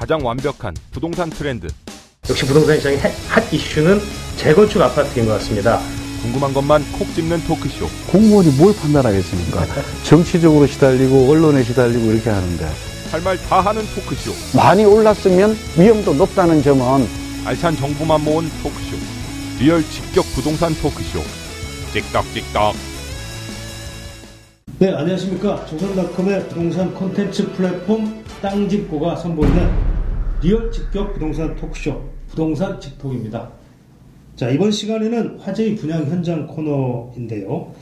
가장 완벽한 부동산 트렌드. 역시 부동산 시장의 hot issue는 재건축 아파트인 것 같습니다. 궁금한 것만 콕 집는 토크쇼. 공무원이 뭘 판단하겠습니까? 정치적으로 시달리고 언론에 시달리고 이렇게 하는데 할 말 다 하는 토크쇼. 많이 올랐으면 위험도 높다는 점은 알찬 정보만 모은 토크쇼. real 직격 부동산 토크쇼. 직톡 직톡. 네, 안녕하십니까. 조선닷컴의 부동산 콘텐츠 플랫폼 땅집고가 선보이는 real 직격 부동산 토크쇼 부동산 직톡입니다. 자, 이번 시간에는 화제의 분양 현장 코너인데요.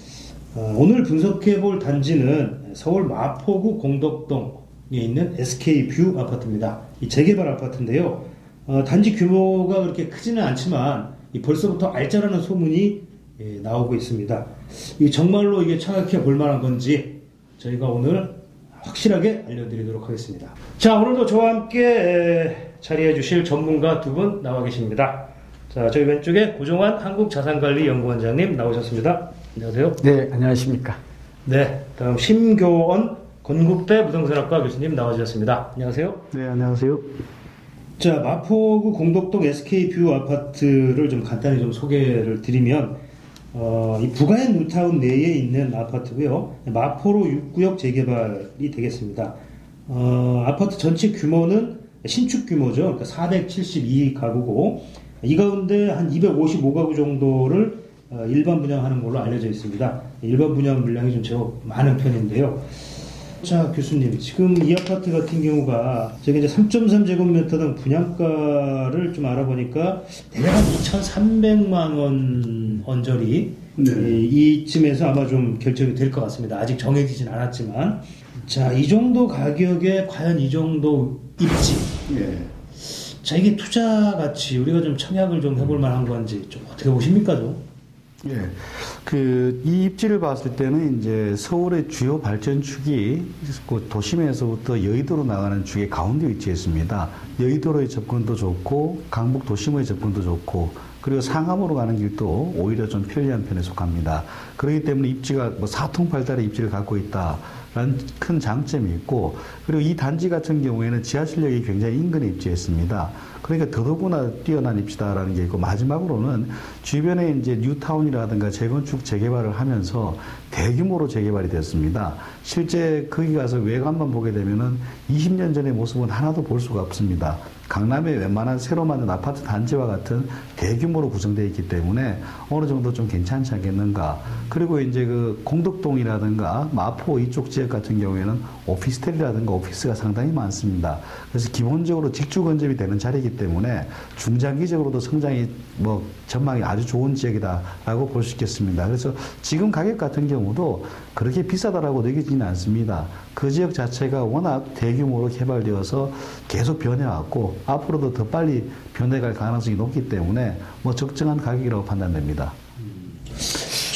어, 오늘 분석해 볼 단지는 서울 마포구 공덕동에 있는 SK뷰 아파트입니다. 이 재개발 아파트인데요. 어, 단지 규모가 그렇게 크지는 않지만 벌써부터 알짜라는 소문이 예, 나오고 있습니다. 이 정말로 이게 청약해 볼 만한 건지 저희가 오늘 확실하게 알려드리도록 하겠습니다. 자, 오늘도 저와 함께 자리해 주실 전문가 두 분 나와 계십니다. 자, 저희 왼쪽에 고종완 한국자산관리연구원장님 나오셨습니다. 안녕하세요. 네 안녕하십니까 네, 다음 심교언 건국대 부동산학과 교수님 나와주셨습니다. 안녕하세요. 네 안녕하세요 자, 마포구 공덕동 SK뷰 아파트를 좀 간단히 좀 소개를 드리면, 어, 이 북아현 뉴타운 내에 있는 아파트고요. 마포로 6구역 재개발이 되겠습니다. 어, 아파트 전체 규모는 신축 규모죠. 그러니까 472가구고, 이 가운데 한 255가구 정도를 어, 일반 분양하는 걸로 알려져 있습니다. 일반 분양 물량이 좀 제법 많은 편인데요. 자, 교수님. 지금 이 아파트 같은 경우가 저기 이제 3.3 제곱미터당 분양가를 좀 알아보니까 대략 한 2,300만 원 언저리 네. 예, 이쯤에서 아마 좀 결정이 될 것 같습니다. 아직 정해지진 않았지만. 자, 이 정도 가격에 과연 이 정도 입지. 예. 자, 이게 투자 가치 우리가 좀 청약을 좀 해볼 만한 건지 좀 어떻게 보십니까, 좀? 예. 그, 이 입지를 봤을 때는 이제 서울의 주요 발전축이 그 도심에서부터 여의도로 나가는 축의 가운데 위치했습니다. 여의도로의 접근도 좋고, 강북 도심의 접근도 좋고, 그리고 상암으로 가는 길도 오히려 좀 편리한 편에 속합니다. 그렇기 때문에 입지가 뭐 사통팔달의 입지를 갖고 있다라는 큰 장점이 있고, 그리고 이 단지 같은 경우에는 지하철역이 굉장히 인근에 입지했습니다. 그러니까 더더구나 뛰어난 입지다라는 게 있고 마지막으로는 주변에 이제 뉴타운이라든가 재건축 재개발을 하면서 대규모로 재개발이 됐습니다. 실제 거기 가서 외관만 보게 되면은 20년 전의 모습은 하나도 볼 수가 없습니다. 강남의 웬만한 새로 만든 아파트 단지와 같은 대규모로 구성되어 있기 때문에 어느 정도 좀 괜찮지 않겠는가. 그리고 이제 그 공덕동이라든가 마포 이쪽 지역 같은 경우에는 오피스텔이라든가 오피스가 상당히 많습니다. 그래서 기본적으로 직주 건접이 되는 자리이기 때문에 중장기적으로도 성장이 뭐 전망이 아주 좋은 지역이다라고 볼 수 있겠습니다. 그래서 지금 가격 같은 경우도 그렇게 비싸다라고 느끼지는 않습니다. 그 지역 자체가 워낙 대규모로 개발되어서 계속 변해왔고 앞으로도 더 빨리 변해갈 가능성이 높기 때문에 뭐 적정한 가격이라고 판단됩니다.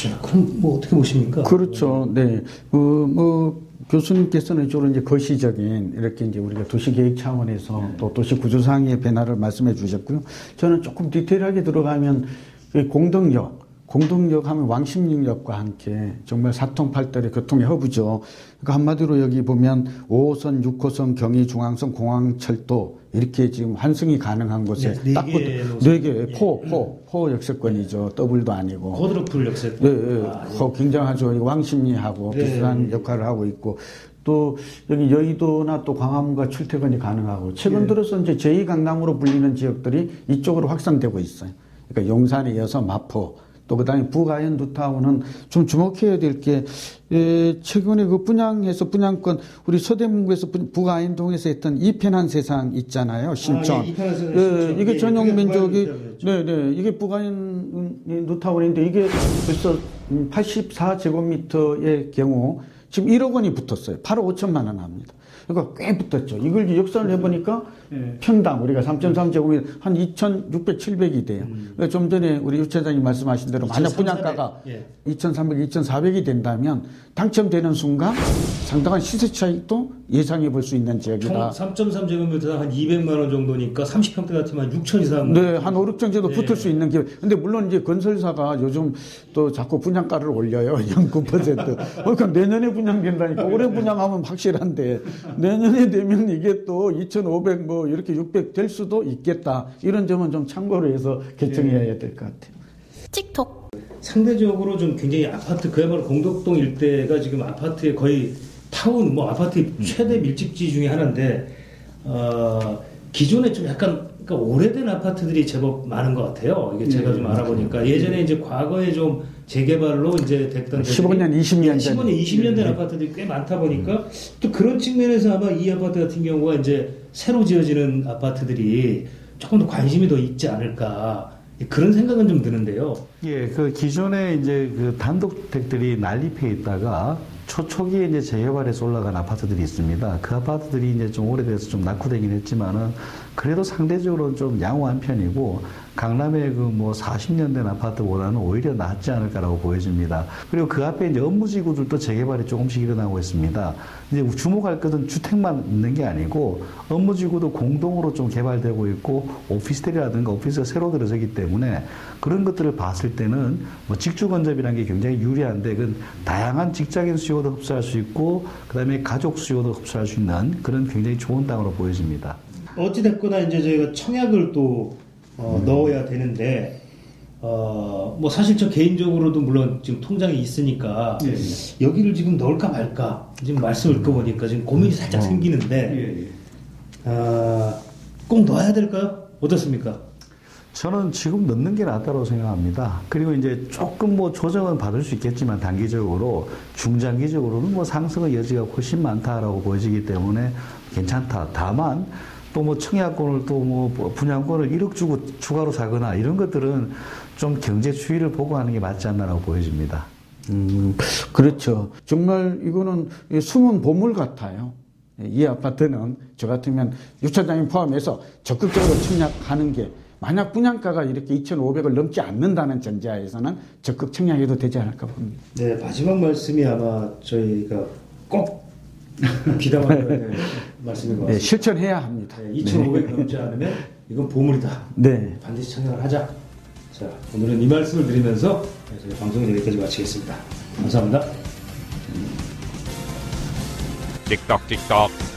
자, 그럼 뭐 어떻게 보십니까? 그렇죠. 네. 그, 뭐, 교수님께서는 주로 이제 거시적인 이렇게 이제 우리가 도시계획 차원에서 또 도시 구조상의 변화를 말씀해 주셨고요. 저는 조금 디테일하게 들어가면 그 공덕역, 공동역 하면 왕십리역과 함께 정말 사통팔달의 교통의 허브죠. 그러니까 한마디로 여기 보면 5호선, 6호선, 경의 중앙선, 공항철도 이렇게 지금 환승이 가능한 곳에 네, 네딱 개의 붙어- 노선. 네 개, 예, 포, 포, 포 역세권이죠. 더블도 아니고. quadruple 역세. 네, 네. 아, 예. 거 굉장하죠. 왕십리하고 네. 비슷한 역할을 하고 있고 또 여기 여의도나 또 광화문과 출퇴근이 가능하고 최근 예. 들어서 이제 제2강남으로 불리는 지역들이 이쪽으로 확산되고 있어요. 그러니까 용산에 이어서 마포 또 그다음에 북아현 뉴타운은 좀 주목해야 될 게 최근에 그 분양해서 분양권 우리 서대문구에서 분- 북아현 동에서 했던 이편한 세상 있잖아요 신촌. 아, 예, 이편한 세상 예, 신촌. 이게 예, 전용 그게 면적이 북아현 네, 네. 이게 북아현 뉴타운인데 이게 벌써 84제곱미터의 경우 지금 1억 원이 붙었어요. 8억 5천만 원 합니다. 그러니까 꽤 붙었죠. 이걸 역산을 해보니까 네. 평당 우리가 3.3제곱미터 한 2,600, 700이 돼요. 그러니까 좀 전에 우리 유차장님 말씀하신 대로 만약 2,300, 분양가가 예. 2,300, 2,400이 된다면 당첨되는 순간 상당한 시세 차익도 예상해 볼 수 있는 총 지역이다. 3.3제곱미터당 한 200만 원 정도니까 30평대 같으면 6천 이상. 네, 한 5, 6정 정도 네. 붙을 수 있는 기회. 근데 물론 이제 건설사가 요즘 또 자꾸 분양가를 올려요. 0.9%. 그러니까 내년에 분양된다니까. 올해 분양하면 확실한데 내년에 되면 이게 또 2,500 뭐 이렇게 600 될 수도 있겠다. 이런 점은 좀 참고를 해서 결정해야 될 것 같아요. 틱톡 상대적으로 좀 굉장히 아파트 그야말로 공덕동 일대가 지금 아파트의 거의 타운 뭐 아파트 최대 밀집지 중에 하나인데 어, 기존에 좀 약간 그러니까 오래된 아파트들이 제법 많은 것 같아요. 이게 제가 네, 좀 알아보니까 예전에 이제 과거에 좀 재개발로 이제 됐던 데들이 15년, 20년 전. 15년, 20년 된 네. 아파트들이 꽤 많다 보니까 또 그런 측면에서 아마 이 아파트 같은 경우가 이제 새로 지어지는 아파트들이 조금 더 관심이 더 있지 않을까 그런 생각은 좀 드는데요. 예, 그 기존에 이제 그 단독주택들이 난립해 있다가 초 초기에 이제 재개발해서 올라간 아파트들이 있습니다. 그 아파트들이 이제 좀 오래돼서 좀 낙후되긴 했지만은 그래도 상대적으로 좀 양호한 편이고 강남의 그 뭐 40년 된 아파트보다는 오히려 낫지 않을까라고 보여집니다. 그리고 그 앞에 이제 업무지구들도 재개발이 조금씩 일어나고 있습니다. 이제 주목할 것은 주택만 있는 게 아니고 업무지구도 공동으로 좀 개발되고 있고 오피스텔이라든가 오피스가 새로 들어서기 때문에 그런 것들을 봤을 때는 뭐 직주 건접이라는 게 굉장히 유리한데 그 다양한 직장인 수요도 흡수할 수 있고 그다음에 가족 수요도 흡수할 수 있는 그런 굉장히 좋은 땅으로 보여집니다. 어찌됐거나 이제 저희가 청약을 또 어, 넣어야 되는데 어, 뭐 사실 저 개인적으로도 물론 지금 통장이 있으니까 예, 여기를 지금 넣을까 말까 지금 말씀을 듣고 보니까 지금 고민이 살짝 어. 생기는데 아, 꼭 넣어야 될까요? 어떻습니까? 저는 지금 넣는 게 낫다고 생각합니다. 그리고 이제 조금 뭐 조정은 받을 수 있겠지만 단기적으로 중장기적으로는 뭐 상승의 여지가 훨씬 많다라고 보여지기 때문에 괜찮다. 다만 또 뭐 청약권을 또 뭐 분양권을 1억 주고 추가로 사거나 이런 것들은 좀 경제 추이를 보고 하는 게 맞지 않나라고 보여집니다. 음, 그렇죠. 정말 이거는 숨은 보물 같아요. 이 아파트는 저 같으면 유차장님 포함해서 적극적으로 청약하는 게 만약 분양가가 이렇게 2,500을 넘지 않는다는 전제하에서는 적극 청약해도 되지 않을까 봅니다. 네 마지막 말씀이 아마 저희가 꼭 비담할 될 말씀인 것 네, 같습니다. 실천해야 합니다. 네, 2,500 넘지 않으면 이건 보물이다. 네. 반드시 청약을 하자. 자, 오늘은 이 말씀을 드리면서 저희 방송을 여기까지 마치겠습니다. 감사합니다. 틱톡 틱톡